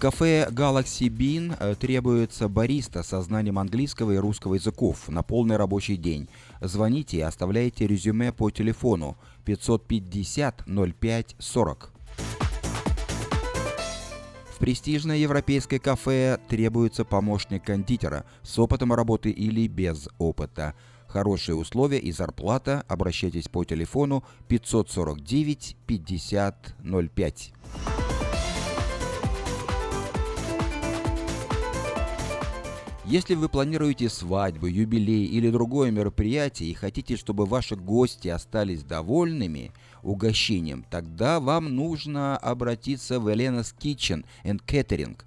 кафе Galaxy Bean э, требуется бариста со знанием английского и русского языков на полный рабочий день. Звоните и оставляйте резюме по телефону 550 05 40. В престижное европейское кафе требуется помощник кондитера с опытом работы или без опыта. Хорошие условия и зарплата. Обращайтесь по телефону 549 50 05. Если вы планируете свадьбу, юбилей или другое мероприятие и хотите, чтобы ваши гости остались довольными угощением, тогда вам нужно обратиться в Elena's Kitchen and Catering.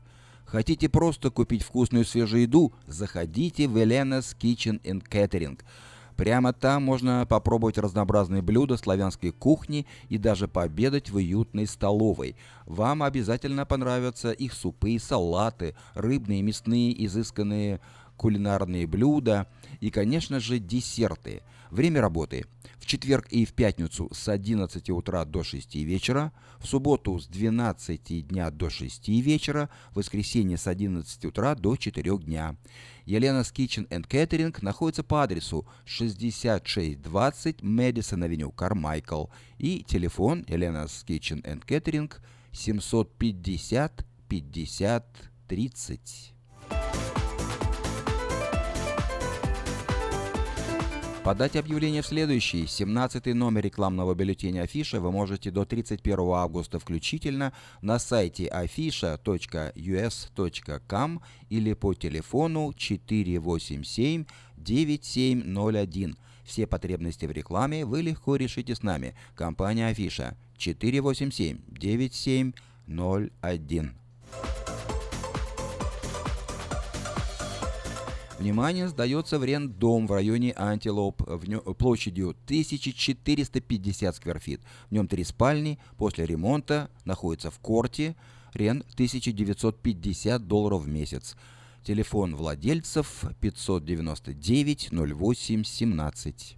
Хотите просто купить вкусную свежую еду? Заходите в Elena's Kitchen and Catering – Прямо там можно попробовать разнообразные блюда славянской кухни и даже пообедать в уютной столовой. Вам обязательно понравятся их супы и салаты, рыбные, мясные, изысканные кулинарные блюда и, конечно же, десерты. Время работы. В четверг и в пятницу с 11 утра до 6 вечера, в субботу с 12 дня до 6 вечера, в воскресенье с 11 утра до 4 дня. Елена's Kitchen and Catering находится по адресу 6620 Мэдисон Авеню, Кармайкл. И телефон Елена's Kitchen and Catering 750 50 30. Подать объявление в следующий, 17 номер рекламного бюллетеня Афиша вы можете до 31 августа включительно на сайте afisha.us.com или по телефону 487 9701. Все потребности в рекламе вы легко решите с нами. Компания Афиша 487 9701. Внимание, сдается в рент дом в районе Антилоп в нё, площадью 1450 скверфит. В нем три спальни, после ремонта находится в корте, рент 1950 долларов в месяц. Телефон владельцев 599 08 17.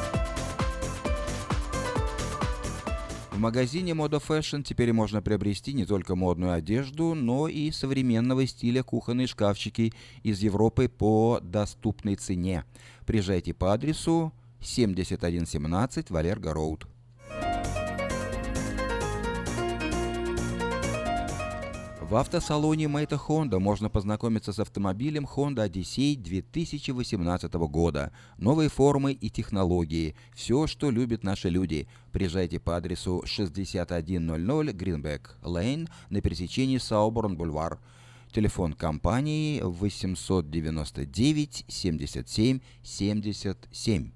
В магазине Moda Fashion теперь можно приобрести не только модную одежду, но и современного стиля кухонные шкафчики из Европы по доступной цене. Приезжайте по адресу 7117 Валерго Роуд. В автосалоне Мэйта Honda можно познакомиться с автомобилем Honda Odyssey 2018 года. Новые формы и технологии. Все, что любят наши люди. Приезжайте по адресу 6100 Гринбек Лейн на пересечении Сауборн Бульвар. Телефон компании 899 77 77.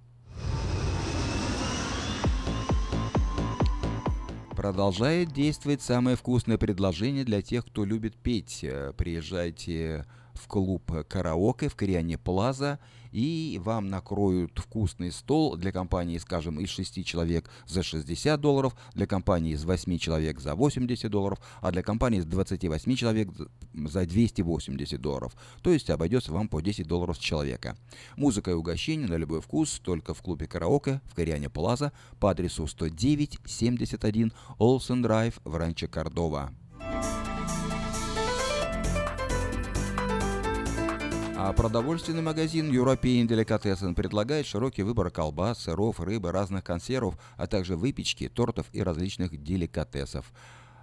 Продолжает действовать самое вкусное предложение для тех, кто любит петь. Э, приезжайте в клуб караоке в Кориане Плаза и вам накроют вкусный стол для компании, скажем, из 6 человек за 60 долларов, для компании из 8 человек за 80 долларов, а для компании из 28 человек за 280 долларов. То есть обойдется вам по 10 долларов с человека. Музыка и угощение на любой вкус только в клубе караоке в Кориане Плаза по адресу 10971 Олсен Драйв в Ранчо Кордова. А продовольственный магазин European Delicatessen предлагает широкий выбор колбас, сыров, рыбы, разных консервов, а также выпечки, тортов и различных деликатесов.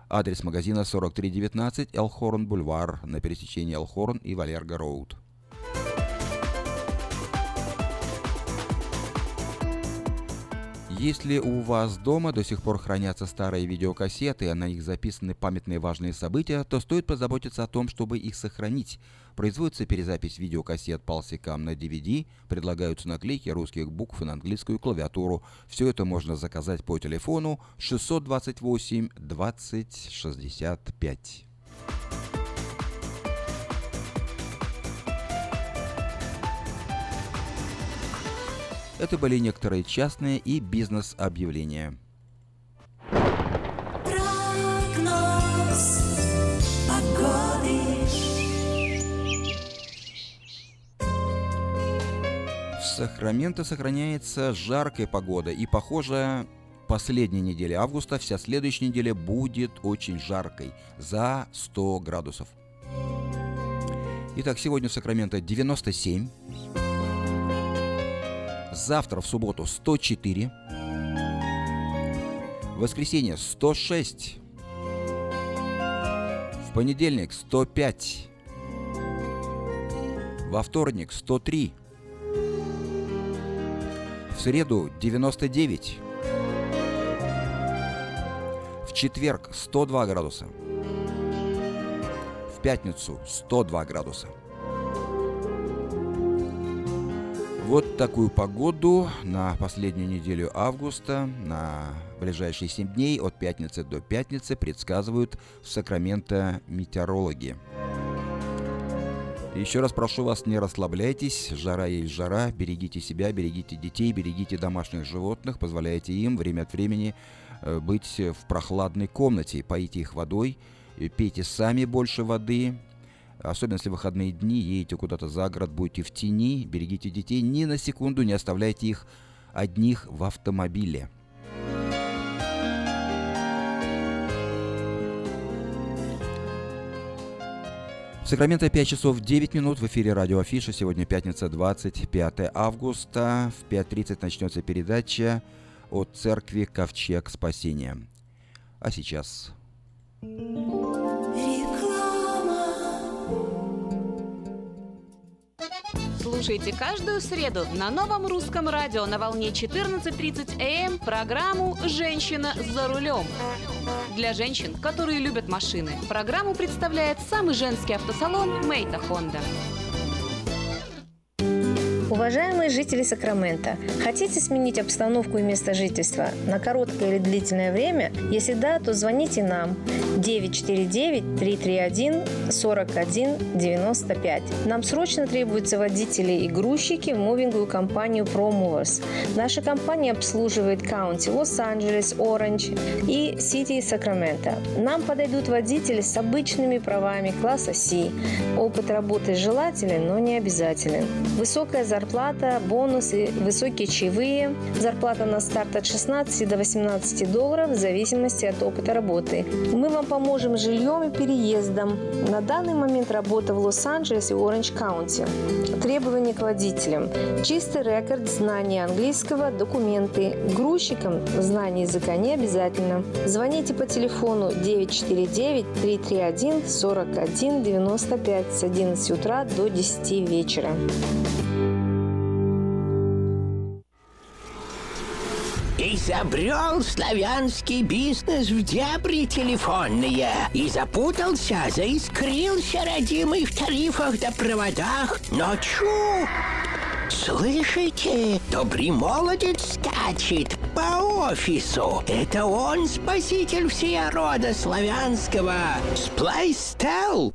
Адрес магазина 4319 Элхорн Бульвар на пересечении Элхорн и Валерго Роуд. Если у вас дома до сих пор хранятся старые видеокассеты, а на них записаны памятные важные события, то стоит позаботиться о том, чтобы их сохранить. Производится перезапись видеокассет палсикам на DVD, предлагаются наклейки русских букв на английскую клавиатуру. Все это можно заказать по телефону 628 20 65. Это были некоторые частные и бизнес-объявления. Сакраменто сохраняется жаркая погода и, похоже, последняя неделя августа, вся следующая неделя будет очень жаркой, за 100 градусов. Итак, сегодня в Сакраменто 97, завтра в субботу 104, в воскресенье 106, в понедельник 105, во вторник 103, в среду 99, в четверг 102 градуса, в пятницу 102 градуса. Вот такую погоду на последнюю неделю августа, на ближайшие 7 дней от пятницы до пятницы предсказывают в Сакраменто метеорологи. Еще раз прошу вас, не расслабляйтесь, жара есть жара, берегите себя, берегите детей, берегите домашних животных, позволяйте им время от времени э, быть в прохладной комнате, поите их водой, пейте сами больше воды, Особенно если выходные дни, едете куда-то за город, будете в тени, берегите детей, ни на секунду не оставляйте их одних в автомобиле. Сакраменто 5 часов 9 минут в эфире радио Афиша. Сегодня пятница, 25 августа. В 5.30 начнется передача от церкви Ковчег Спасения. А сейчас... Слушайте каждую среду на новом русском радио на волне 14.30 АМ программу «Женщина за рулем». Для женщин, которые любят машины, программу представляет самый женский автосалон «Мейта Хонда». Уважаемые жители Сакрамента, хотите сменить обстановку и место жительства на короткое или длительное время? Если да, то звоните нам 949-331-4195. Нам срочно требуются водители и грузчики в мувинговую компанию ProMovers. Наша компания обслуживает county Лос-Анджелес, Оранж и Сити Сакраменто. Нам подойдут водители с обычными правами класса C. Опыт работы желателен, но не обязателен. Высокая зарплата бонусы, высокие чаевые. Зарплата на старт от 16 до 18 долларов в зависимости от опыта работы. Мы вам поможем жильем и переездом. На данный момент работа в Лос-Анджелесе и Оранж-Каунти. Требования к водителям. Чистый рекорд, знание английского, документы. Грузчикам знание языка не обязательно. Звоните по телефону 949-331-4195 с 11 утра до 10 вечера. Изобрел славянский бизнес в дебри телефонные и запутался, заискрился родимый в тарифах да проводах. Но чу! Слышите? Добрый молодец скачет по офису. Это он спаситель всея рода славянского. Сплайстел.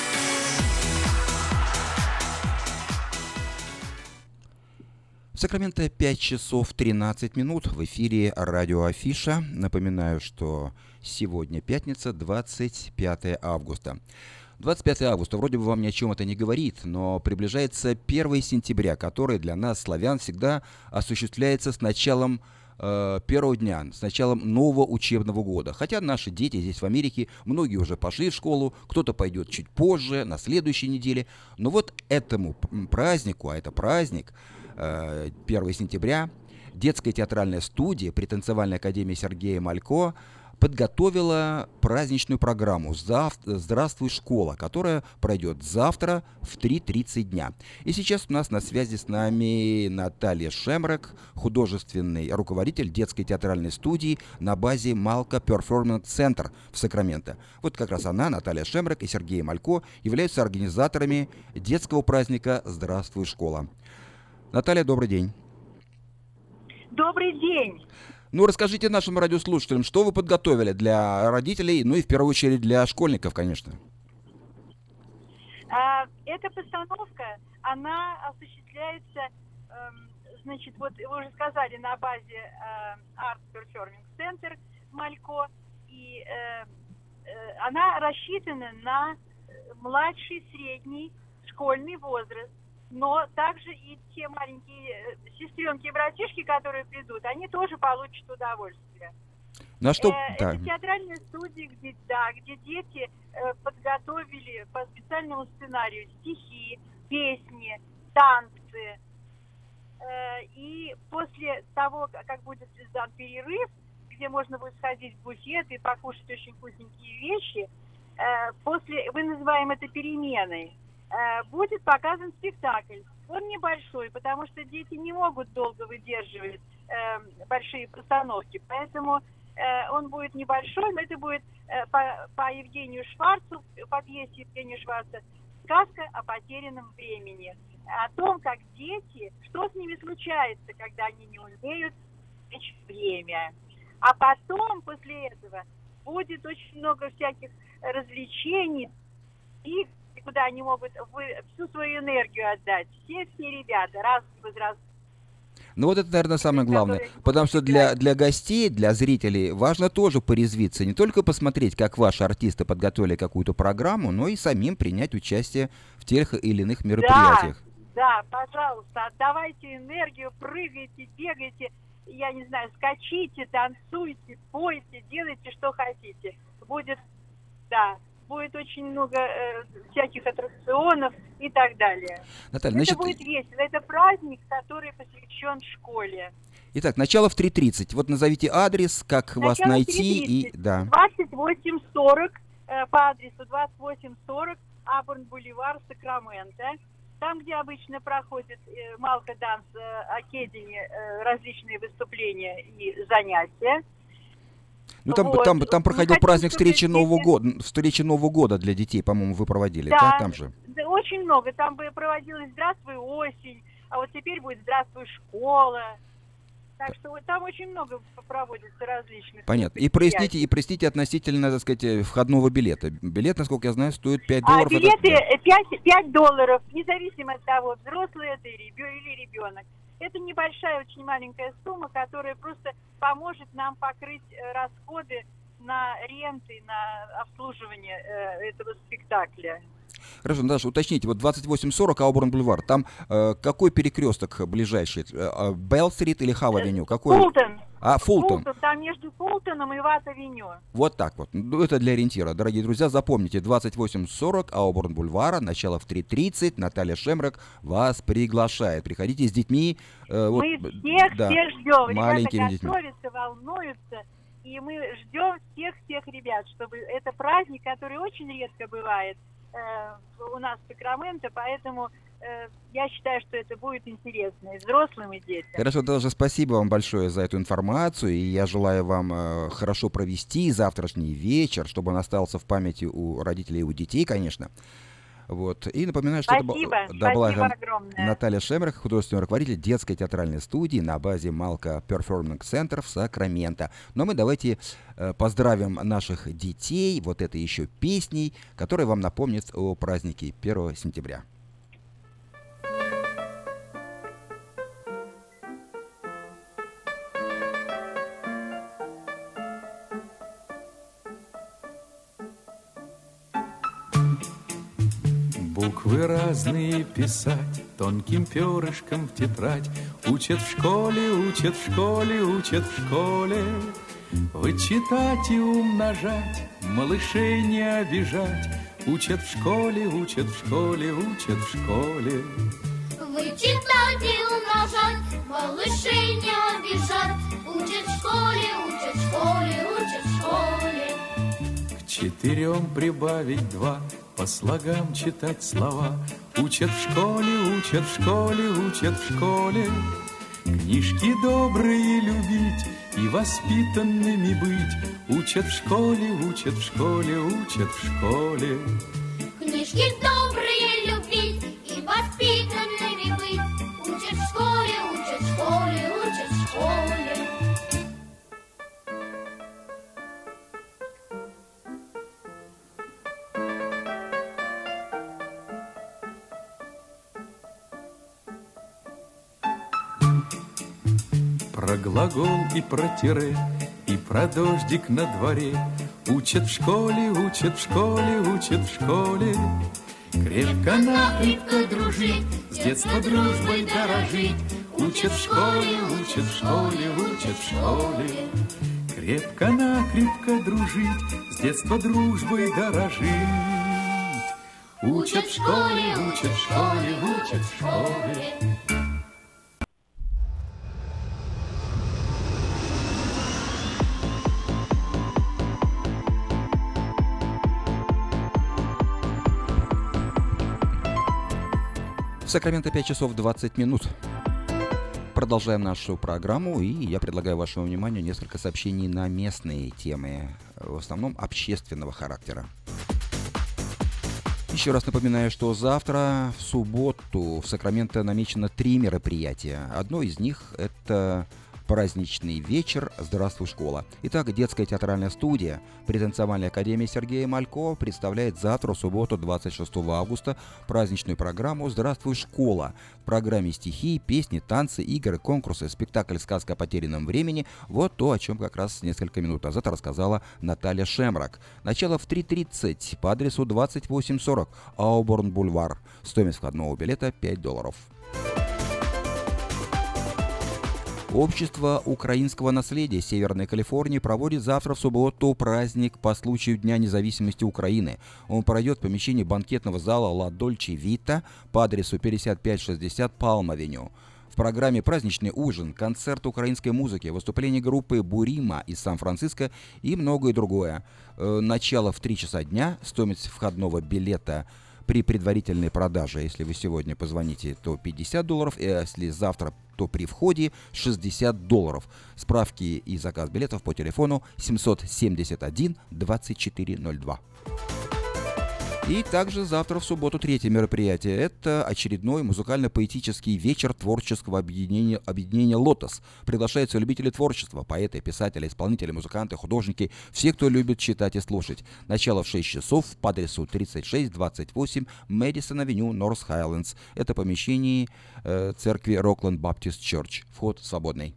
Сакраменто 5 часов 13 минут в эфире радио Афиша. Напоминаю, что сегодня пятница, 25 августа. 25 августа вроде бы вам ни о чем это не говорит, но приближается 1 сентября, который для нас, славян, всегда осуществляется с началом э, первого дня, с началом нового учебного года. Хотя наши дети здесь в Америке, многие уже пошли в школу, кто-то пойдет чуть позже, на следующей неделе. Но вот этому празднику, а это праздник, 1 э, сентября, детская театральная студия при танцевальной академии Сергея Малько подготовила праздничную программу «Здравствуй, школа», которая пройдет завтра в 3.30 дня. И сейчас у нас на связи с нами Наталья Шемрек, художественный руководитель детской театральной студии на базе Малка Performance Center в Сакраменто. Вот как раз она, Наталья Шемрек и Сергей Малько являются организаторами детского праздника «Здравствуй, школа». Наталья, добрый день. Добрый день. Ну, расскажите нашим радиослушателям, что вы подготовили для родителей, ну и в первую очередь для школьников, конечно. А, эта постановка, она осуществляется, эм, значит, вот вы уже сказали, на базе э, Art Performing Center Малько, и э, э, она рассчитана на младший, средний школьный возраст но также и те маленькие э, сестренки и братишки, которые придут, они тоже получат удовольствие. На что? Э, да. Это театральная студия, где, да, где дети э, подготовили по специальному сценарию стихи, песни, танцы. Э, и после того, как будет создан перерыв, где можно будет сходить в буфет и покушать очень вкусненькие вещи, э, после, мы называем это переменой, будет показан спектакль. Он небольшой, потому что дети не могут долго выдерживать э, большие постановки, поэтому э, он будет небольшой, но это будет э, по, по Евгению Шварцу, по пьесе Евгения Шварца, сказка о потерянном времени, о том, как дети, что с ними случается, когда они не умеют время. А потом, после этого, будет очень много всяких развлечений, игр, куда они могут всю свою энергию отдать. Все, все ребята, разных возрастов. Ну вот это, наверное, самое главное. Потому что для, для гостей, для зрителей важно тоже порезвиться. Не только посмотреть, как ваши артисты подготовили какую-то программу, но и самим принять участие в тех или иных мероприятиях. Да, да, пожалуйста, отдавайте энергию, прыгайте, бегайте, я не знаю, скачите, танцуйте, пойте, делайте, что хотите. Будет, да, будет очень много э, всяких аттракционов и так далее. Наталья, это значит... будет весело. Это праздник, который посвящен школе. Итак, начало в 3.30. Вот назовите адрес, как начало вас найти. И... Да. 2840 э, по адресу 2840 Абурн Бульвар, Сакраменто. Там, где обычно проходят э, Малка Данс э, Академи э, различные выступления и занятия. Ну там, вот. там, там проходил хотим, праздник встречи дети... Нового года, встречи Нового года для детей, по-моему, вы проводили, да, да там же? Да, очень много. Там бы проводилось «Здравствуй, осень», а вот теперь будет «Здравствуй, школа». Так что вот там очень много проводится различных. Понятно. И проясните, и проясните относительно, так сказать, входного билета. Билет, насколько я знаю, стоит 5 долларов. А билеты это... 5, 5 долларов, независимо от того, взрослый это или ребенок. Это небольшая, очень маленькая сумма, которая просто поможет нам покрыть э, расходы на ренты, на обслуживание э, этого спектакля. Хорошо, Наташа, уточните, вот 2840 Ауборн Бульвар, там э, какой перекресток ближайший? Э, Белл-стрит или Хав-авеню? Какой? Фултон. А, Фултон. Фултон. Там между Фултоном и Ватт-авеню. Вот так вот. Ну, это для ориентира. Дорогие друзья, запомните, 2840 Ауборн Бульвара, начало в 3.30. Наталья Шемрак вас приглашает. Приходите с детьми. Э, вот, Мы всех, да, всех ждем. Маленькими Ребята детьми. готовятся, волнуются. И мы ждем всех-всех ребят, чтобы это праздник, который очень редко бывает э, у нас в Сакраменто, поэтому я считаю, что это будет интересно и взрослым, и детям. Хорошо, тоже спасибо вам большое за эту информацию, и я желаю вам э, хорошо провести завтрашний вечер, чтобы он остался в памяти у родителей и у детей, конечно. Вот. И напоминаю, что спасибо, это да, была огромное. Наталья Шемрах, художественный руководитель детской театральной студии на базе Малка Performing Center в Сакраменто. Но мы давайте э, поздравим наших детей вот этой еще песней, которая вам напомнит о празднике 1 сентября. Буквы разные писать, тонким перышком в тетрадь. Учат в школе, учат в школе, учат в школе. Вычитать и умножать, малышей не обижать. Учат в школе, учат в школе, учат в школе. Вычитать и умножать, малышей не обижать. Учат в школе, учат в школе, учат в школе. К четырем прибавить два — по слогам читать слова. Учат в школе, учат в школе, учат в школе. Книжки добрые любить и воспитанными быть. Учат в школе, учат в школе, учат в школе. Книжки добрые любить и про тире, и про дождик на дворе. Учат в школе, учат в школе, учат в школе. Крепко-накрепко дружить, с детства дружбой дорожить. Учат в школе, учат в школе, учат в школе. Крепко-накрепко дружить, с детства дружбой дорожить. Учат в школе, учат в школе, учат в школе Сакраменто 5 часов 20 минут. Продолжаем нашу программу, и я предлагаю вашему вниманию несколько сообщений на местные темы, в основном общественного характера. Еще раз напоминаю, что завтра, в субботу, в Сакраменто намечено три мероприятия. Одно из них – это праздничный вечер «Здравствуй, школа». Итак, детская театральная студия при танцевальной академии Сергея Малько представляет завтра, субботу, 26 августа, праздничную программу «Здравствуй, школа». В программе стихи, песни, танцы, игры, конкурсы, спектакль «Сказка о потерянном времени» – вот то, о чем как раз несколько минут назад рассказала Наталья Шемрак. Начало в 3.30 по адресу 2840 Ауборн-Бульвар. Стоимость входного билета 5 долларов. Общество украинского наследия Северной Калифорнии проводит завтра в субботу праздник по случаю Дня независимости Украины. Он пройдет в помещении банкетного зала «Ла Дольче Вита» по адресу 5560 Палм-авеню. В программе праздничный ужин, концерт украинской музыки, выступление группы «Бурима» из Сан-Франциско и многое другое. Э, начало в 3 часа дня, стоимость входного билета – при предварительной продаже, если вы сегодня позвоните, то 50 долларов, и если завтра, то при входе 60 долларов. Справки и заказ билетов по телефону 771 2402. И также завтра в субботу третье мероприятие. Это очередной музыкально-поэтический вечер творческого объединения, объединения «Лотос». Приглашаются любители творчества, поэты, писатели, исполнители, музыканты, художники, все, кто любит читать и слушать. Начало в 6 часов по адресу 3628 Мэдисон-авеню, Норс Хайлендс. Это помещение э, церкви Рокленд Баптист Чёрч. Вход свободный.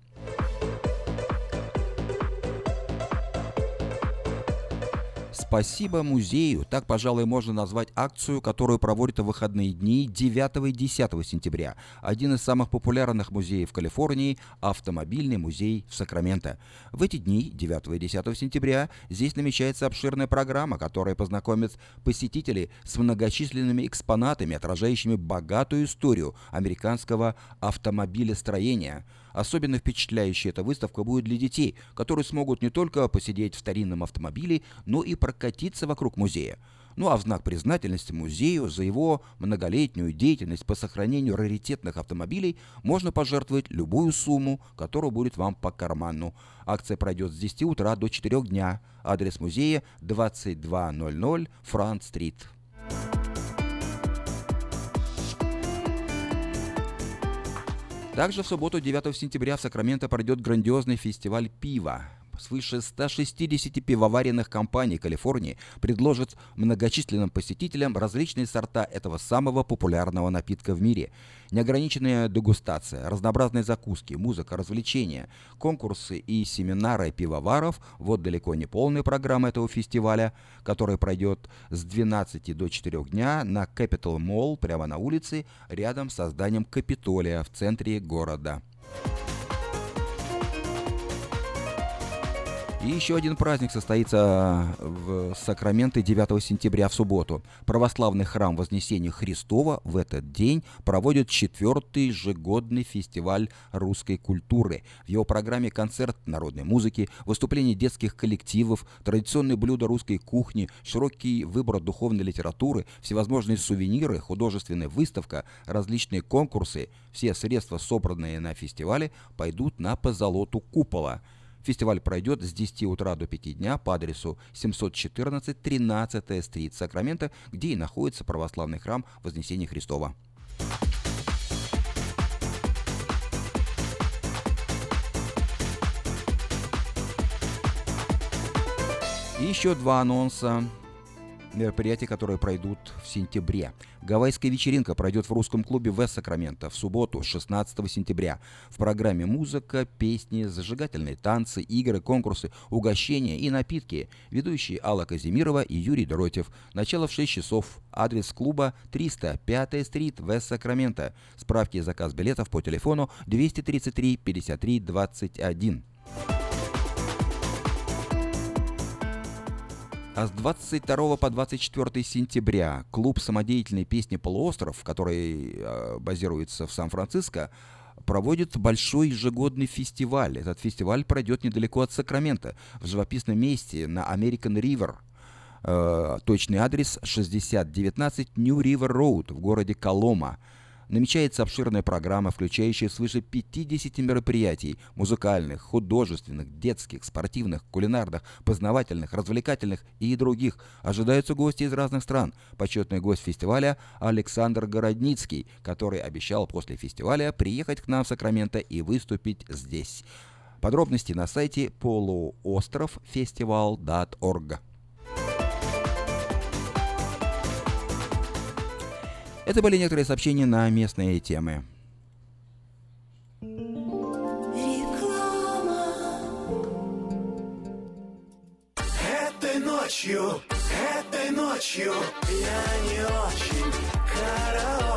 Спасибо музею. Так, пожалуй, можно назвать акцию, которую проводят в выходные дни 9 и 10 сентября. Один из самых популярных музеев Калифорнии – автомобильный музей в Сакраменто. В эти дни, 9 и 10 сентября, здесь намечается обширная программа, которая познакомит посетителей с многочисленными экспонатами, отражающими богатую историю американского автомобилестроения – Особенно впечатляющей эта выставка будет для детей, которые смогут не только посидеть в старинном автомобиле, но и прокатиться вокруг музея. Ну а в знак признательности музею за его многолетнюю деятельность по сохранению раритетных автомобилей можно пожертвовать любую сумму, которая будет вам по карману. Акция пройдет с 10 утра до 4 дня. Адрес музея 2200 Франц-стрит. Также в субботу 9 сентября в Сакраменто пройдет грандиозный фестиваль пива свыше 160 пивоваренных компаний Калифорнии предложат многочисленным посетителям различные сорта этого самого популярного напитка в мире. Неограниченная дегустация, разнообразные закуски, музыка, развлечения, конкурсы и семинары пивоваров – вот далеко не полная программа этого фестиваля, который пройдет с 12 до 4 дня на Capital Mall прямо на улице рядом с зданием Капитолия в центре города. И еще один праздник состоится в Сакраменто 9 сентября в субботу. Православный храм Вознесения Христова в этот день проводит четвертый ежегодный фестиваль русской культуры. В его программе концерт народной музыки, выступления детских коллективов, традиционные блюда русской кухни, широкий выбор духовной литературы, всевозможные сувениры, художественная выставка, различные конкурсы. Все средства, собранные на фестивале, пойдут на позолоту купола. Фестиваль пройдет с 10 утра до 5 дня по адресу 714 13 стрит Сакраменто, где и находится православный храм Вознесения Христова. И еще два анонса мероприятий, которые пройдут в сентябре. Гавайская вечеринка пройдет в русском клубе в Сакраменто в субботу, 16 сентября. В программе музыка, песни, зажигательные танцы, игры, конкурсы, угощения и напитки. Ведущие Алла Казимирова и Юрий Доротев. Начало в 6 часов. Адрес клуба 305 стрит в Сакраменто. Справки и заказ билетов по телефону 233 53 21. А с 22 по 24 сентября клуб самодеятельной песни «Полуостров», который э, базируется в Сан-Франциско, проводит большой ежегодный фестиваль. Этот фестиваль пройдет недалеко от Сакрамента, в живописном месте на American River. Э, точный адрес 6019 New River Road в городе Колома намечается обширная программа, включающая свыше 50 мероприятий – музыкальных, художественных, детских, спортивных, кулинарных, познавательных, развлекательных и других. Ожидаются гости из разных стран. Почетный гость фестиваля – Александр Городницкий, который обещал после фестиваля приехать к нам в Сакраменто и выступить здесь. Подробности на сайте полуостровфестивал.org. Это были некоторые сообщения на местные темы. Этой ночью, этой ночью я не очень караочен.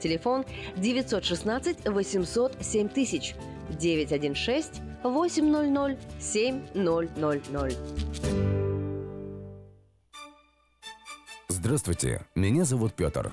Телефон 916 800 7000 916 800 7000. Здравствуйте, меня зовут Петр.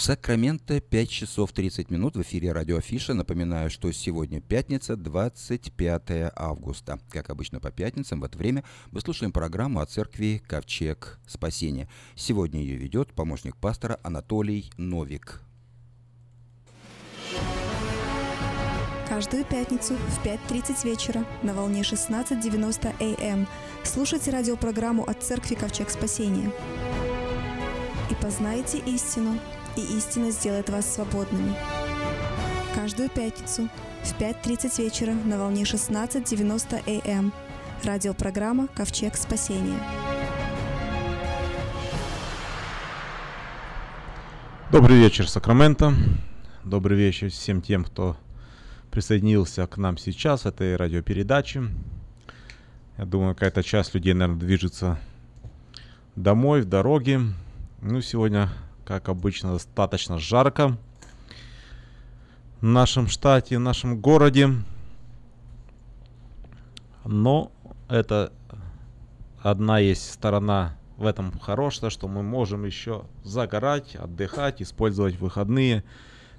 В Сакраменто 5 часов 30 минут в эфире радио Афиша. Напоминаю, что сегодня пятница, 25 августа. Как обычно по пятницам в это время мы слушаем программу о церкви Ковчег Спасения. Сегодня ее ведет помощник пастора Анатолий Новик. Каждую пятницу в 5.30 вечера на волне 16.90 АМ слушайте радиопрограмму от Церкви Ковчег Спасения. И познайте истину, и истина сделает вас свободными. Каждую пятницу в 5.30 вечера на волне 16.90 АМ радиопрограмма «Ковчег спасения». Добрый вечер, Сакраменто. Добрый вечер всем тем, кто присоединился к нам сейчас этой радиопередаче. Я думаю, какая-то часть людей, наверное, движется домой, в дороге. Ну, сегодня, как обычно, достаточно жарко в нашем штате, в нашем городе. Но это одна есть сторона в этом хорошая, что мы можем еще загорать, отдыхать, использовать выходные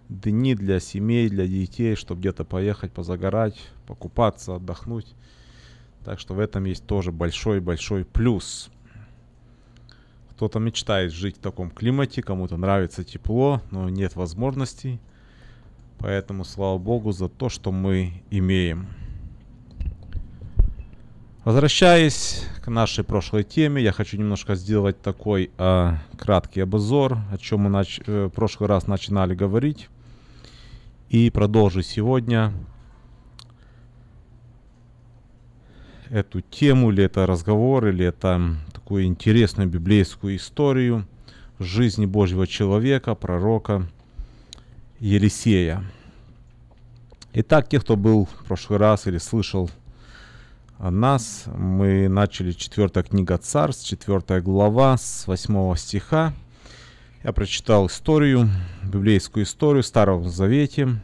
дни для семей, для детей, чтобы где-то поехать, позагорать, покупаться, отдохнуть. Так что в этом есть тоже большой-большой плюс. Кто-то мечтает жить в таком климате, кому-то нравится тепло, но нет возможностей. Поэтому слава Богу за то, что мы имеем. Возвращаясь к нашей прошлой теме, я хочу немножко сделать такой э, краткий обзор, о чем мы нач- э, в прошлый раз начинали говорить. И продолжу сегодня эту тему, или это разговор, или это такую интересную библейскую историю жизни Божьего человека, пророка Елисея. Итак, те, кто был в прошлый раз или слышал о нас, мы начали 4 книга Царств, 4 глава с 8 стиха. Я прочитал историю, библейскую историю в Старом Завете.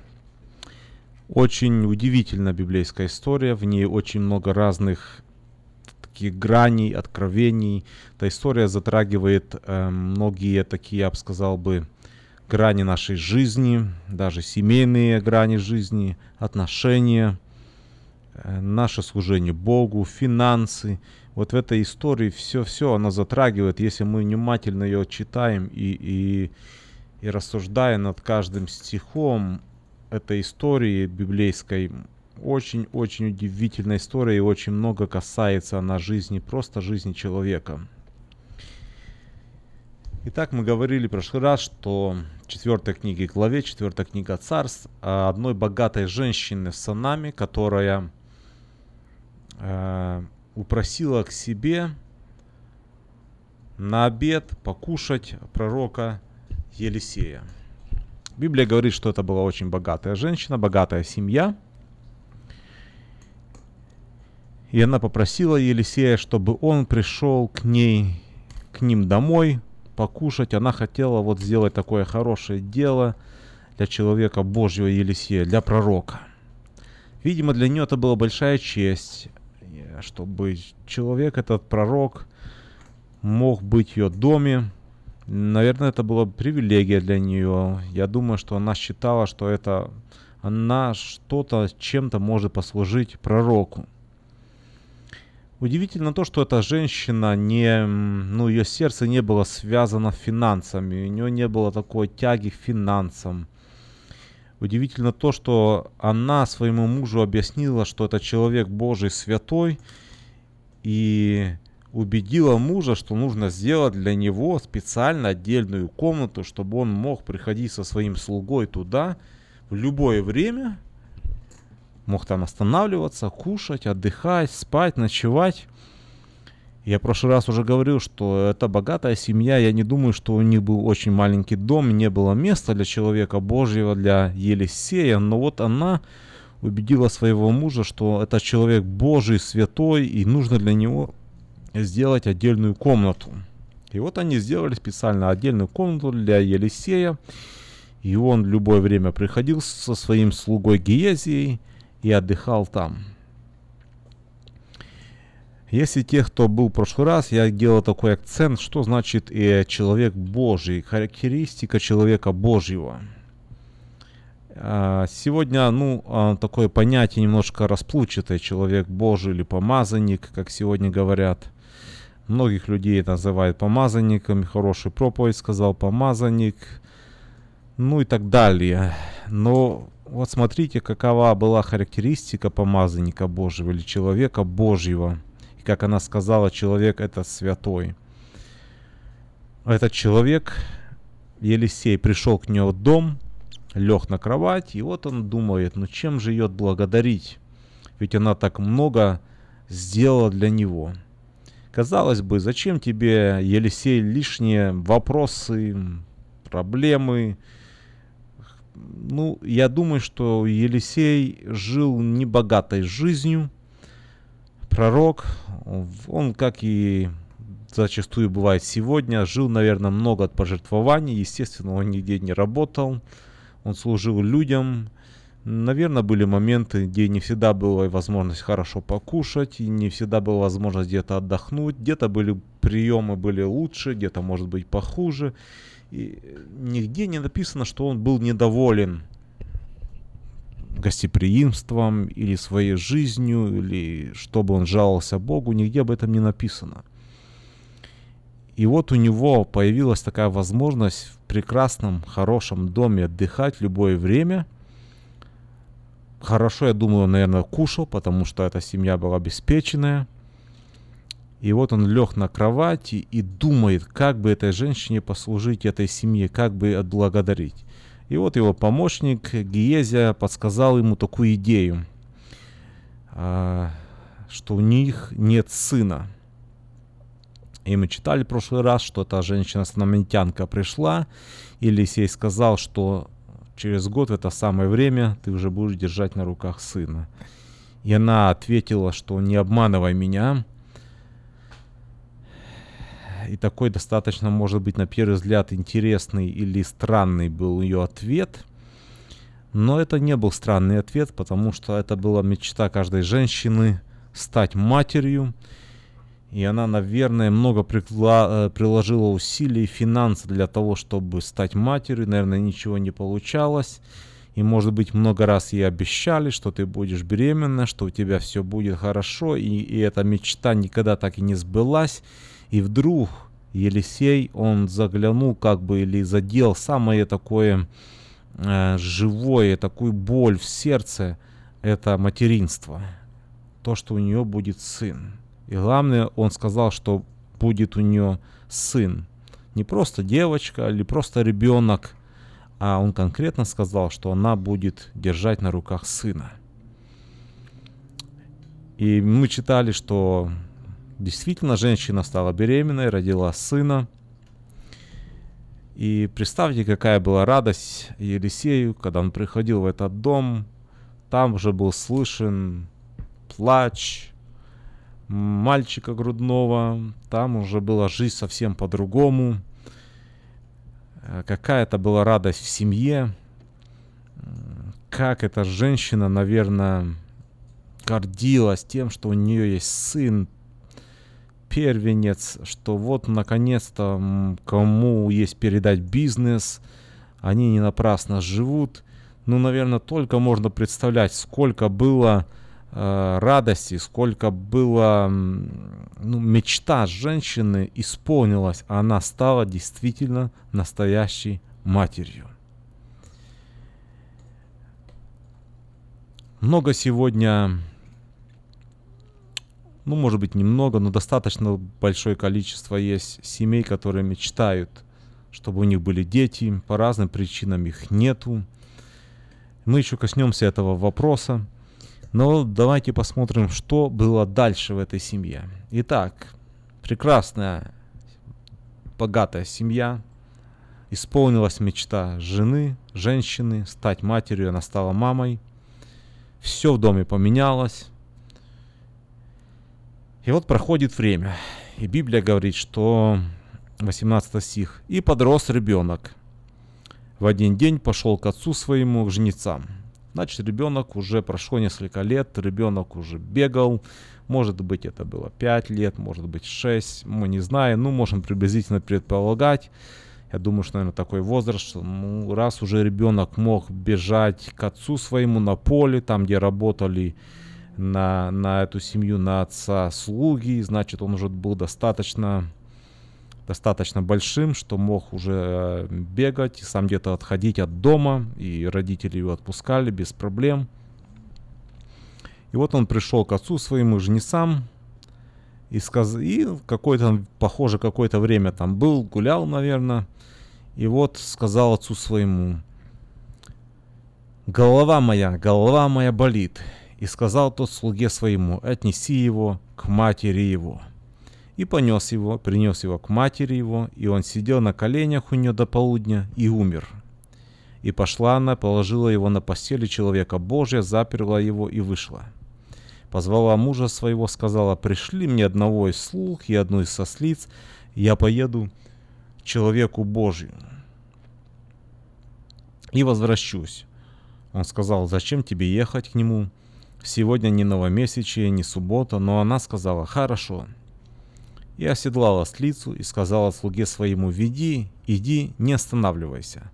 Очень удивительная библейская история, в ней очень много разных таких граней, откровений. Эта история затрагивает э, многие такие, я бы сказал бы, грани нашей жизни, даже семейные грани жизни, отношения, э, наше служение Богу, финансы. Вот в этой истории все-все она затрагивает, если мы внимательно ее читаем и, и, и рассуждая над каждым стихом этой истории библейской, очень-очень удивительная история и очень много касается она жизни, просто жизни человека. Итак, мы говорили в прошлый раз, что в четвертой книге главе, четвертая книга царств, одной богатой женщины с сынами, которая э, упросила к себе на обед покушать пророка Елисея. Библия говорит, что это была очень богатая женщина, богатая семья – и она попросила Елисея, чтобы он пришел к ней, к ним домой, покушать. Она хотела вот сделать такое хорошее дело для человека Божьего Елисея, для пророка. Видимо, для нее это была большая честь, чтобы человек, этот пророк, мог быть в ее доме. Наверное, это была привилегия для нее. Я думаю, что она считала, что это она что-то чем-то может послужить пророку. Удивительно то, что эта женщина не, ну, ее сердце не было связано финансами, у нее не было такой тяги к финансам. Удивительно то, что она своему мужу объяснила, что это человек Божий святой, и убедила мужа, что нужно сделать для него специально отдельную комнату, чтобы он мог приходить со своим слугой туда в любое время мог там останавливаться, кушать, отдыхать, спать, ночевать. Я в прошлый раз уже говорил, что это богатая семья. Я не думаю, что у них был очень маленький дом, не было места для человека Божьего, для Елисея. Но вот она убедила своего мужа, что это человек Божий, святой, и нужно для него сделать отдельную комнату. И вот они сделали специально отдельную комнату для Елисея. И он любое время приходил со своим слугой Гиезией и отдыхал там. Если те, кто был в прошлый раз, я делал такой акцент, что значит э, человек Божий, характеристика человека Божьего. А, сегодня, ну, а, такое понятие немножко расплывчатое, человек Божий или помазанник, как сегодня говорят. Многих людей называют помазанниками, хороший проповедь сказал помазанник, ну и так далее. Но вот смотрите, какова была характеристика помазанника Божьего или человека Божьего. И как она сказала, человек это святой. Этот человек, Елисей, пришел к нему в дом, лег на кровать, и вот он думает, ну чем же ее благодарить? Ведь она так много сделала для него. Казалось бы, зачем тебе, Елисей, лишние вопросы, проблемы, ну, я думаю, что Елисей жил небогатой жизнью. Пророк, он, как и зачастую бывает сегодня, жил, наверное, много от пожертвований. Естественно, он нигде не работал. Он служил людям. Наверное, были моменты, где не всегда была возможность хорошо покушать, и не всегда была возможность где-то отдохнуть. Где-то были приемы были лучше, где-то, может быть, похуже. И нигде не написано, что он был недоволен гостеприимством или своей жизнью, или чтобы он жаловался Богу, нигде об этом не написано. И вот у него появилась такая возможность в прекрасном, хорошем доме отдыхать любое время. Хорошо, я думаю, он, наверное, кушал, потому что эта семья была обеспеченная. И вот он лег на кровати и думает, как бы этой женщине послужить, этой семье, как бы отблагодарить. И вот его помощник Гиезия подсказал ему такую идею, а, что у них нет сына. И мы читали в прошлый раз, что эта женщина-станаментянка пришла, Елисей сказал, что через год в это самое время ты уже будешь держать на руках сына. И она ответила, что не обманывай меня, и такой достаточно, может быть, на первый взгляд интересный или странный был ее ответ. Но это не был странный ответ, потому что это была мечта каждой женщины стать матерью. И она, наверное, много э, приложила усилий и финансов для того, чтобы стать матерью. Наверное, ничего не получалось. И, может быть, много раз ей обещали, что ты будешь беременна, что у тебя все будет хорошо. И, и эта мечта никогда так и не сбылась. И вдруг Елисей, он заглянул как бы или задел самое такое э, живое, такую боль в сердце, это материнство. То, что у нее будет сын. И главное, он сказал, что будет у нее сын. Не просто девочка или просто ребенок, а он конкретно сказал, что она будет держать на руках сына. И мы читали, что действительно женщина стала беременной, родила сына. И представьте, какая была радость Елисею, когда он приходил в этот дом. Там уже был слышен плач мальчика грудного. Там уже была жизнь совсем по-другому. Э, какая-то была радость в семье. Как эта женщина, наверное, гордилась тем, что у нее есть сын, первенец, что вот наконец-то кому есть передать бизнес, они не напрасно живут. Ну, наверное, только можно представлять, сколько было радости, сколько было ну, мечта женщины исполнилась, она стала действительно настоящей матерью. Много сегодня ну, может быть, немного, но достаточно большое количество есть семей, которые мечтают, чтобы у них были дети, по разным причинам их нету. Мы еще коснемся этого вопроса. Но давайте посмотрим, что было дальше в этой семье. Итак, прекрасная, богатая семья. Исполнилась мечта жены, женщины, стать матерью, она стала мамой. Все в доме поменялось. И вот проходит время, и Библия говорит, что 18 стих. «И подрос ребенок. В один день пошел к отцу своему, к жнецам». Значит, ребенок уже прошло несколько лет, ребенок уже бегал. Может быть, это было 5 лет, может быть 6, мы не знаем. Ну, можем приблизительно предполагать. Я думаю, что, наверное, такой возраст, что ну, раз уже ребенок мог бежать к отцу своему на поле, там, где работали на, на эту семью, на отца слуги, значит, он уже был достаточно, достаточно большим, что мог уже э, бегать, сам где-то отходить от дома, и родители его отпускали без проблем. И вот он пришел к отцу своему жнецам, и, сказ... и какое-то, похоже, какое-то время там был, гулял, наверное, и вот сказал отцу своему, «Голова моя, голова моя болит, и сказал тот слуге своему, отнеси его к матери его. И понес его, принес его к матери его, и он сидел на коленях у нее до полудня и умер. И пошла она, положила его на постели человека Божия, заперла его и вышла. Позвала мужа своего, сказала, пришли мне одного из слуг и одну из сослиц, я поеду человеку Божию и возвращусь. Он сказал, зачем тебе ехать к нему? Сегодня не новомесячие, не суббота, но она сказала «Хорошо». И оседлала слицу и сказала слуге своему «Веди, иди, не останавливайся,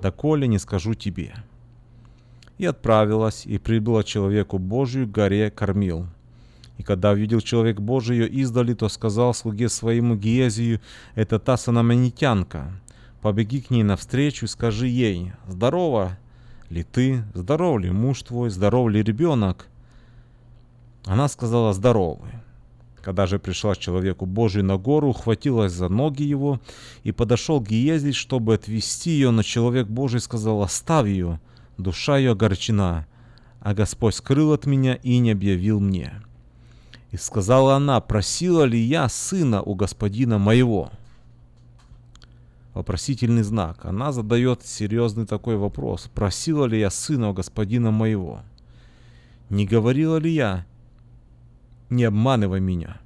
доколе не скажу тебе». И отправилась, и прибыла человеку Божию к горе Кормил. И когда увидел человек Божий ее издали, то сказал слуге своему Гиезию, «Это та санаманитянка, побеги к ней навстречу и скажи ей, «Здорово ли ты, здоров ли муж твой, здоров ли ребенок?» Она сказала «здоровый». Когда же пришла к человеку Божию на гору, ухватилась за ноги его и подошел к Гиези, чтобы отвести ее, но человек Божий сказал «оставь ее, душа ее огорчена, а Господь скрыл от меня и не объявил мне». И сказала она, просила ли я сына у господина моего? Вопросительный знак. Она задает серьезный такой вопрос. Просила ли я сына у господина моего? Не говорила ли я, не обманывай меня.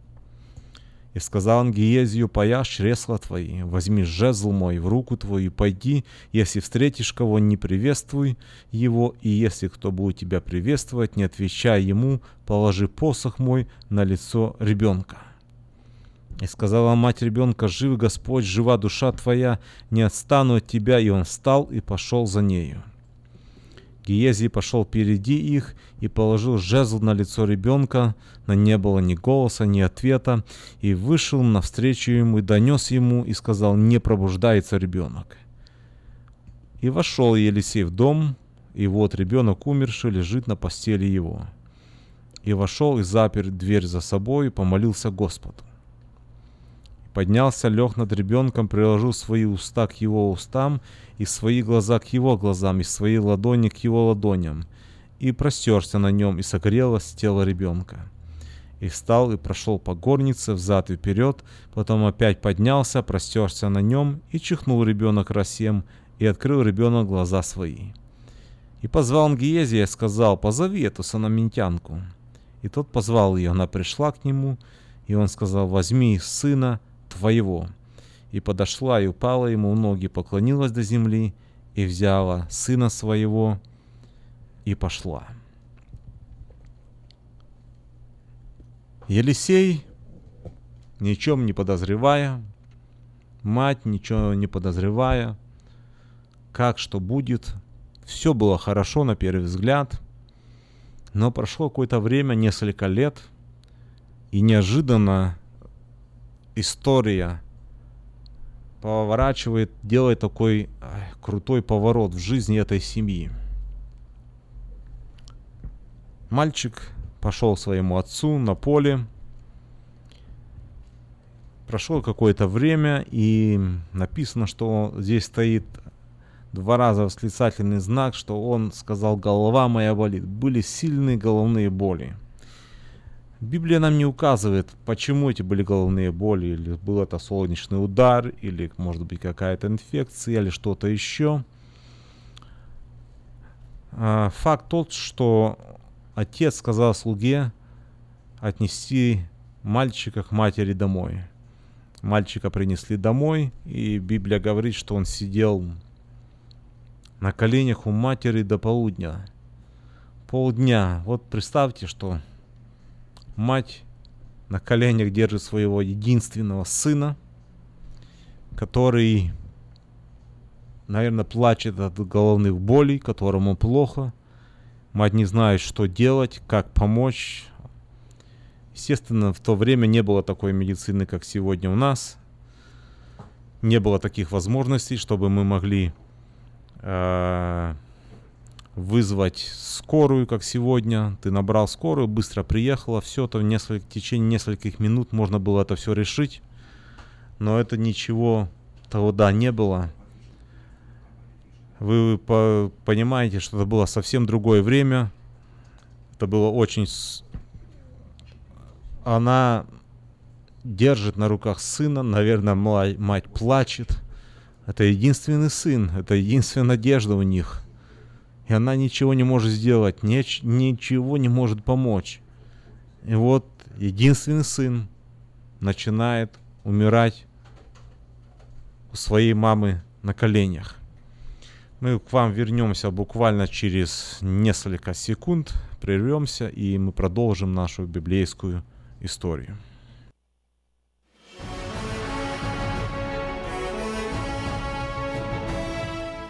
И сказал он Гиезию, пояшь чресла твои, возьми жезл мой в руку твою и пойди, если встретишь кого, не приветствуй его, и если кто будет тебя приветствовать, не отвечай ему, положи посох мой на лицо ребенка. И сказала мать ребенка, жив Господь, жива душа твоя, не отстану от тебя. И он встал и пошел за нею. Гиезий пошел впереди их и положил жезл на лицо ребенка, но не было ни голоса, ни ответа, и вышел навстречу ему и донес ему и сказал, не пробуждается ребенок. И вошел Елисей в дом, и вот ребенок умерший лежит на постели его. И вошел и запер дверь за собой и помолился Господу. Поднялся, лег над ребенком, приложил свои уста к его устам, и свои глаза к его глазам, и свои ладони к его ладоням, и простерся на нем, и согрелось тело ребенка. И встал и прошел по горнице взад и вперед, потом опять поднялся, простерся на нем, и чихнул ребенок росем, и открыл ребенок глаза свои. И позвал он Гиезия и сказал, позови эту санаментянку. И тот позвал ее, она пришла к нему, и он сказал, возьми сына твоего. И подошла и упала ему в ноги, поклонилась до земли и взяла сына своего и пошла. Елисей, ничем не подозревая, мать, ничего не подозревая, как что будет, все было хорошо на первый взгляд, но прошло какое-то время, несколько лет, и неожиданно история поворачивает, делает такой крутой поворот в жизни этой семьи. Мальчик пошел своему отцу на поле. Прошло какое-то время, и написано, что здесь стоит два раза восклицательный знак, что он сказал «голова моя болит». Были сильные головные боли. Библия нам не указывает, почему эти были головные боли, или был это солнечный удар, или может быть какая-то инфекция, или что-то еще. А, факт тот, что отец сказал слуге отнести мальчика к матери домой. Мальчика принесли домой, и Библия говорит, что он сидел на коленях у матери до полудня. Полдня. Вот представьте, что мать на коленях держит своего единственного сына, который, наверное, плачет от головных болей, которому плохо. Мать не знает, что делать, как помочь. Естественно, в то время не было такой медицины, как сегодня у нас. Не было таких возможностей, чтобы мы могли э, вызвать скорую, как сегодня. Ты набрал скорую, быстро приехала, все это в, несколько, в течение нескольких минут можно было это все решить. Но это ничего того да не было. Вы по понимаете, что это было совсем другое время. Это было очень... Она держит на руках сына, наверное, мать плачет. Это единственный сын, это единственная надежда у них – и она ничего не может сделать, неч- ничего не может помочь. И вот единственный сын начинает умирать у своей мамы на коленях. Мы к вам вернемся буквально через несколько секунд, прервемся и мы продолжим нашу библейскую историю.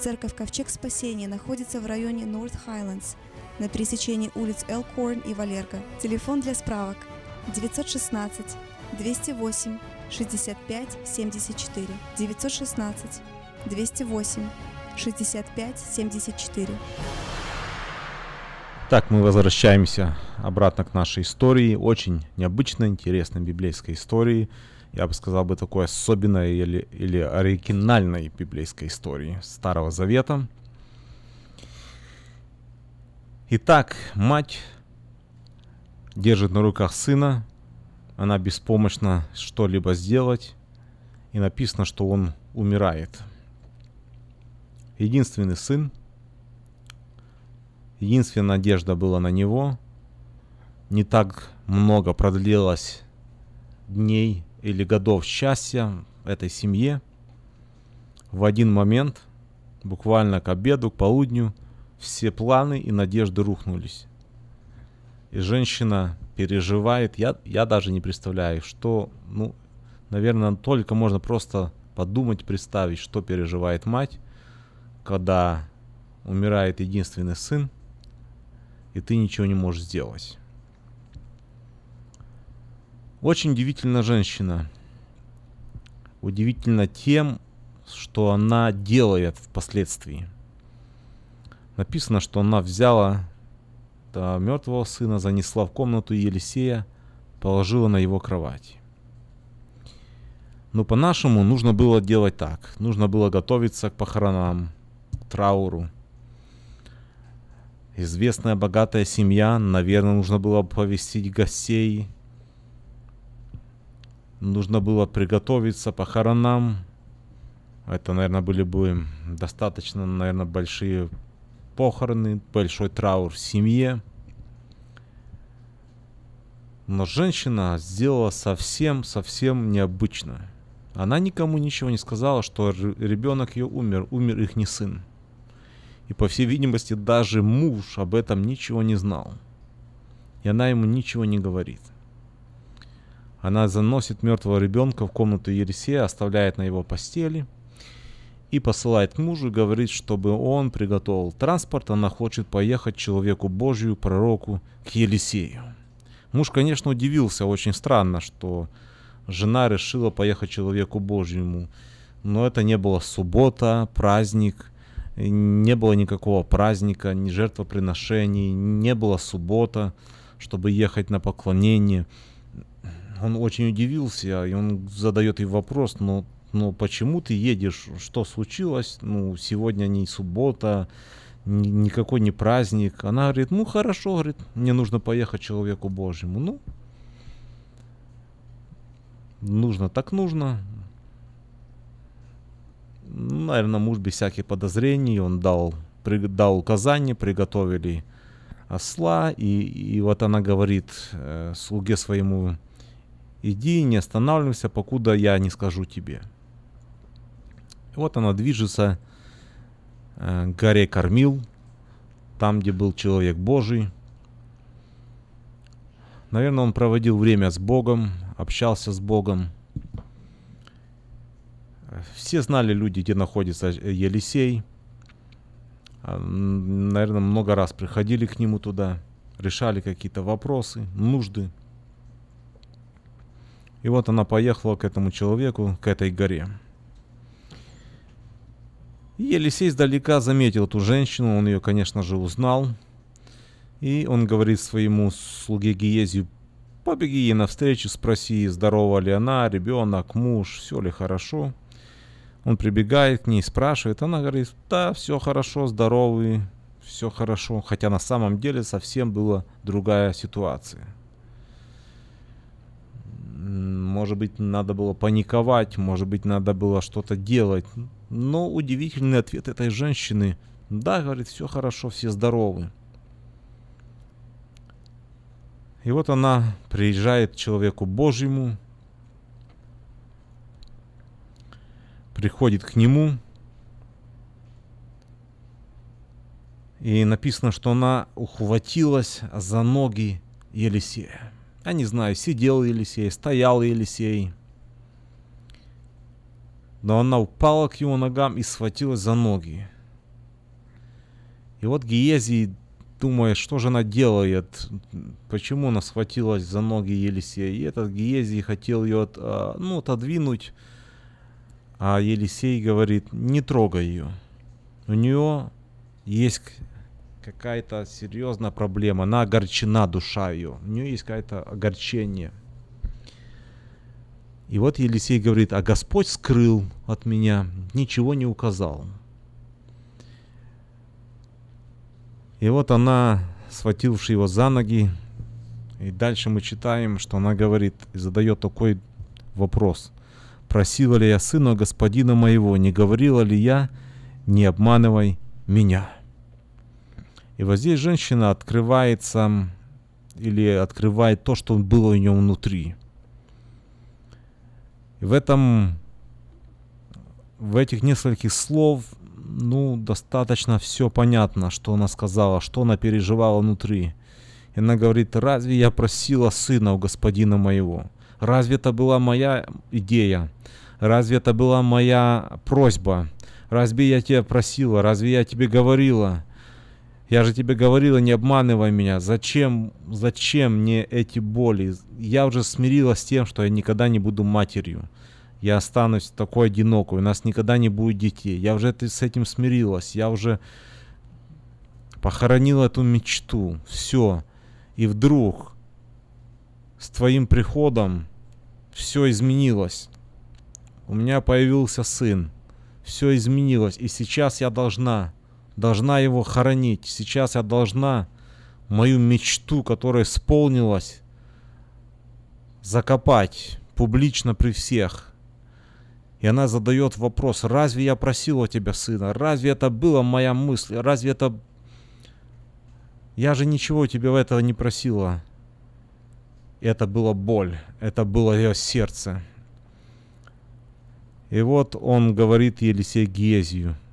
Церковь Ковчег Спасения находится в районе North Highlands на пересечении улиц Элкорн и Валерго. Телефон для справок 916 208 65 74 916 208 65 74 Так, мы возвращаемся обратно к нашей истории, очень необычной, интересной библейской истории. Я бы сказал бы, такой особенной или, или оригинальной библейской истории Старого Завета. Итак, мать держит на руках сына, она беспомощна что-либо сделать, и написано, что он умирает. Единственный сын, единственная надежда была на него, не так много продлилось дней или годов счастья этой семье. В один момент, буквально к обеду, к полудню, все планы и надежды рухнулись. И женщина переживает, я, я даже не представляю, что, ну, наверное, только можно просто подумать, представить, что переживает мать, когда умирает единственный сын, и ты ничего не можешь сделать. Очень удивительна женщина. Удивительно тем, что она делает впоследствии. Написано, что она взяла да, мертвого сына, занесла в комнату Елисея, положила на его кровать. Но по-нашему нужно было делать так. Нужно было готовиться к похоронам, к трауру. Известная богатая семья, наверное, нужно было повестить гостей, нужно было приготовиться похоронам. Это, наверное, были бы достаточно, наверное, большие похороны, большой траур в семье. Но женщина сделала совсем-совсем необычно. Она никому ничего не сказала, что ребенок ее умер, умер их не сын. И по всей видимости даже муж об этом ничего не знал. И она ему ничего не говорит. Она заносит мертвого ребенка в комнату Елисея, оставляет на его постели и посылает к мужу говорит, чтобы он приготовил транспорт. Она хочет поехать человеку Божию, пророку, к Елисею. Муж, конечно, удивился очень странно, что жена решила поехать человеку Божьему. Но это не было суббота, праздник, не было никакого праздника, ни жертвоприношений, не было суббота, чтобы ехать на поклонение – он очень удивился, и он задает ей вопрос, ну, ну почему ты едешь, что случилось, ну, сегодня не суббота, ни, никакой не праздник. Она говорит, ну, хорошо, говорит, мне нужно поехать человеку Божьему. Ну, нужно так нужно. Наверное, муж без всяких подозрений, он дал, при, дал указание, приготовили осла, и, и вот она говорит э, слуге своему, Иди, не останавливайся, покуда я не скажу тебе. вот она движется э, к горе Кормил, там, где был человек Божий. Наверное, он проводил время с Богом, общался с Богом. Все знали люди, где находится Елисей. А, наверное, много раз приходили к нему туда, решали какие-то вопросы, нужды. И вот она поехала к этому человеку, к этой горе. И Елисей издалека заметил эту женщину, он ее, конечно же, узнал. И он говорит своему слуге Гиезию, побеги ей навстречу, спроси, здорова ли она, ребенок, муж, все ли хорошо. Он прибегает к ней, спрашивает, она говорит, да, все хорошо, здоровый, все хорошо. Хотя на самом деле совсем была другая ситуация может быть, надо было паниковать, может быть, надо было что-то делать. Но удивительный ответ этой женщины. Да, говорит, все хорошо, все здоровы. И вот она приезжает к человеку Божьему, приходит к нему, и написано, что она ухватилась за ноги Елисея. Я не знаю, сидел Елисей, стоял Елисей. Но она упала к его ногам и схватилась за ноги. И вот Гиезий думает, что же она делает, почему она схватилась за ноги Елисея. И этот Гиезий хотел ее от, а, ну, отодвинуть, а Елисей говорит, не трогай ее. У нее есть какая-то серьезная проблема, она огорчена душа ее, у нее есть какое-то огорчение. И вот Елисей говорит, а Господь скрыл от меня, ничего не указал. И вот она, схвативши его за ноги, и дальше мы читаем, что она говорит и задает такой вопрос. «Просила ли я сына господина моего, не говорила ли я, не обманывай меня?» И вот здесь женщина открывается или открывает то, что было у нее внутри. И в этом, в этих нескольких слов, ну, достаточно все понятно, что она сказала, что она переживала внутри. И она говорит, разве я просила сына у господина моего? Разве это была моя идея? Разве это была моя просьба? Разве я тебя просила? Разве я тебе говорила? Я же тебе говорила, не обманывай меня. Зачем, зачем мне эти боли? Я уже смирилась с тем, что я никогда не буду матерью. Я останусь такой одинокой, у нас никогда не будет детей. Я уже с этим смирилась. Я уже похоронила эту мечту. Все. И вдруг с твоим приходом все изменилось. У меня появился сын. Все изменилось. И сейчас я должна должна его хоронить. Сейчас я должна мою мечту, которая исполнилась, закопать публично при всех. И она задает вопрос, разве я просила тебя сына? Разве это была моя мысль? Разве это... Я же ничего тебе в этого не просила. Это была боль, это было ее сердце. И вот он говорит Елисей Гезию –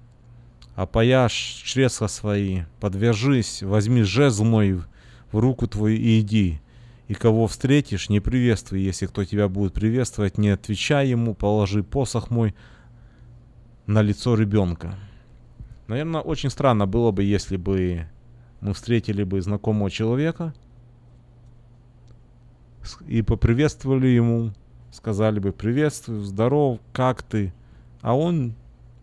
опояшь чресла свои, подвяжись, возьми жезл мой в руку твою и иди. И кого встретишь, не приветствуй, если кто тебя будет приветствовать, не отвечай ему, положи посох мой на лицо ребенка. Наверное, очень странно было бы, если бы мы встретили бы знакомого человека и поприветствовали ему, сказали бы приветствую, здоров, как ты, а он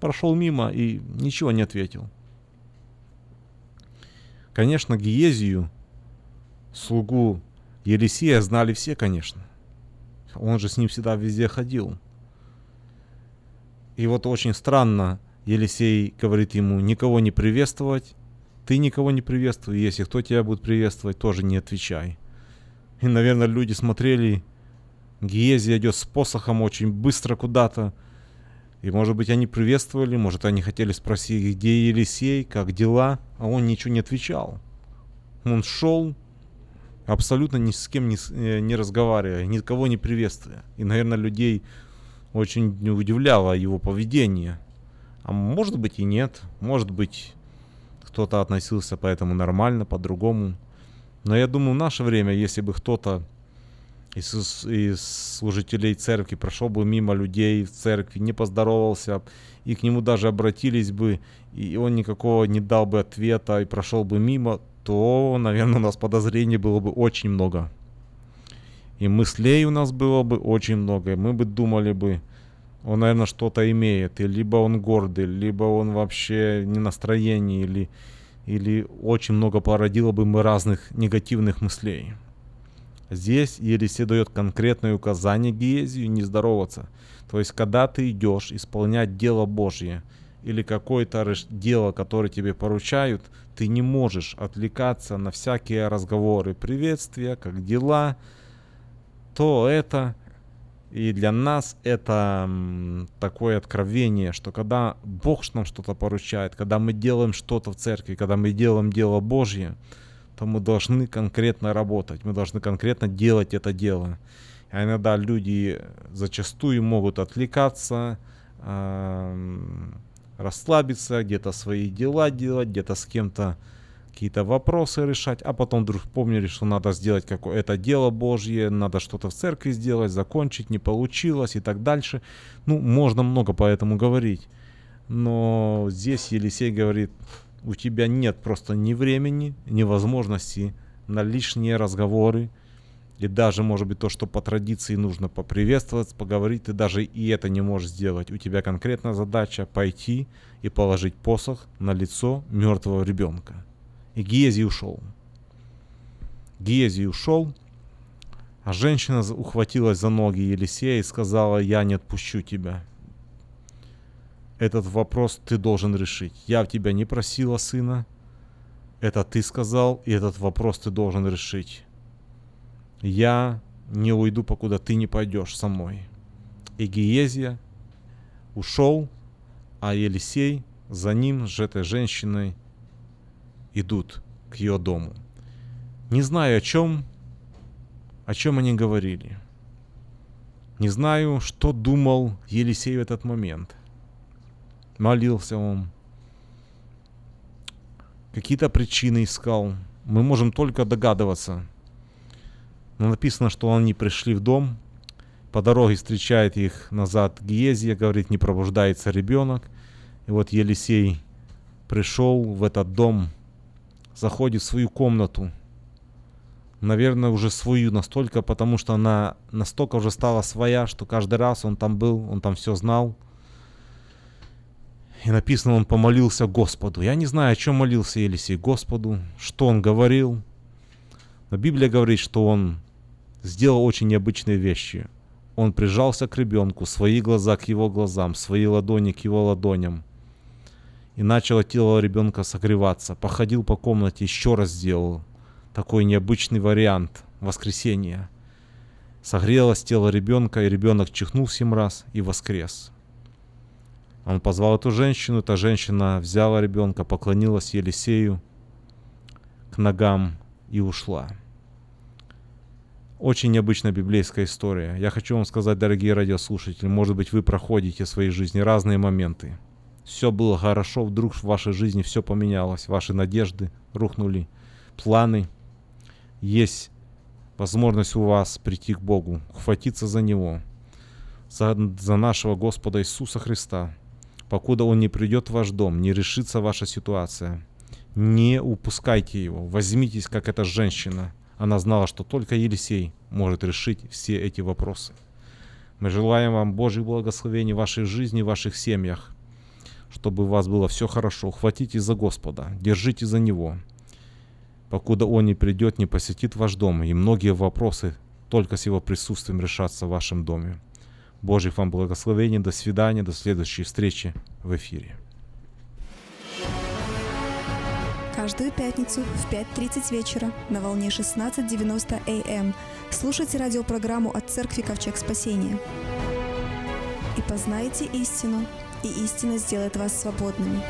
прошел мимо и ничего не ответил. Конечно, Гиезию, слугу Елисея, знали все, конечно. Он же с ним всегда везде ходил. И вот очень странно, Елисей говорит ему, никого не приветствовать, ты никого не приветствуй, если кто тебя будет приветствовать, тоже не отвечай. И, наверное, люди смотрели, Гиезия идет с посохом очень быстро куда-то, и, может быть, они приветствовали, может, они хотели спросить, где Елисей, как дела, а он ничего не отвечал. Он шел, абсолютно ни с кем не, э, не разговаривая, никого не приветствуя. И, наверное, людей очень удивляло его поведение. А может быть и нет, может быть кто-то относился поэтому нормально, по-другому. Но я думаю, в наше время, если бы кто-то из, из служителей церкви прошел бы мимо людей в церкви, не поздоровался, и к нему даже обратились бы, и он никакого не дал бы ответа и прошел бы мимо, то, наверное, у нас подозрений было бы очень много. И мыслей у нас было бы очень много. И мы бы думали бы, он, наверное, что-то имеет. И либо он гордый, либо он вообще не настроение, или, или очень много породило бы мы разных негативных мыслей. Здесь Елисей дает конкретное указание Гиезию не здороваться. То есть, когда ты идешь исполнять дело Божье или какое-то дело, которое тебе поручают, ты не можешь отвлекаться на всякие разговоры, приветствия, как дела, то это и для нас это такое откровение, что когда Бог нам что-то поручает, когда мы делаем что-то в церкви, когда мы делаем дело Божье, то мы должны конкретно работать, мы должны конкретно делать это дело. А иногда люди зачастую могут отвлекаться, э, расслабиться, где-то свои дела делать, где-то с кем-то какие-то вопросы решать, а потом вдруг помнили, что надо сделать какое-то дело Божье, надо что-то в церкви сделать, закончить, не получилось и так дальше. Ну, можно много по этому говорить. Но здесь Елисей говорит, у тебя нет просто ни времени, ни возможности на лишние разговоры, и даже, может быть, то, что по традиции нужно поприветствовать, поговорить, ты даже и это не можешь сделать. У тебя конкретная задача пойти и положить посох на лицо мертвого ребенка. И Гиези ушел. Гиези ушел, А женщина ухватилась за ноги Елисея и сказала, я не отпущу тебя. Этот вопрос ты должен решить. Я в тебя не просила сына. Это ты сказал, и этот вопрос ты должен решить. Я не уйду, покуда ты не пойдешь со мной. И Гиезия ушел, а Елисей за ним с этой женщиной идут к ее дому. Не знаю, о чем, о чем они говорили. Не знаю, что думал Елисей в этот момент. Молился он. Какие-то причины искал. Мы можем только догадываться. Но написано, что они пришли в дом. По дороге встречает их назад Гиезия, говорит, не пробуждается ребенок. И вот Елисей пришел в этот дом, заходит в свою комнату. Наверное, уже свою настолько, потому что она настолько уже стала своя, что каждый раз он там был, он там все знал. И написано, он помолился Господу. Я не знаю, о чем молился Елисей Господу, что он говорил. Но Библия говорит, что он сделал очень необычные вещи. Он прижался к ребенку, свои глаза к его глазам, свои ладони к его ладоням. И начало тело ребенка согреваться. Походил по комнате, еще раз сделал. Такой необычный вариант воскресения. Согрелось тело ребенка, и ребенок чихнул семь раз и воскрес. Он позвал эту женщину, эта женщина взяла ребенка, поклонилась Елисею к ногам и ушла. Очень необычная библейская история. Я хочу вам сказать, дорогие радиослушатели, может быть, вы проходите в своей жизни разные моменты. Все было хорошо, вдруг в вашей жизни все поменялось, ваши надежды рухнули, планы. Есть возможность у вас прийти к Богу, ухватиться за Него, за, за нашего Господа Иисуса Христа. Покуда Он не придет в ваш дом, не решится ваша ситуация. Не упускайте Его, возьмитесь, как эта женщина. Она знала, что только Елисей может решить все эти вопросы. Мы желаем вам Божьих благословений в вашей жизни, в ваших семьях, чтобы у вас было все хорошо. Хватитесь за Господа, держите за Него, покуда Он не придет, не посетит ваш дом, и многие вопросы только с Его присутствием решатся в вашем доме. Божьих вам благословений, до свидания, до следующей встречи в эфире. Каждую пятницу в 5.30 вечера на волне 16.90 АМ слушайте радиопрограмму от Церкви Ковчег Спасения. И познайте истину, и истина сделает вас свободными.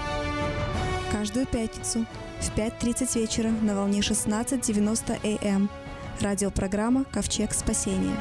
Каждую пятницу в 5.30 вечера на волне 16.90 АМ радиопрограмма Ковчег Спасения.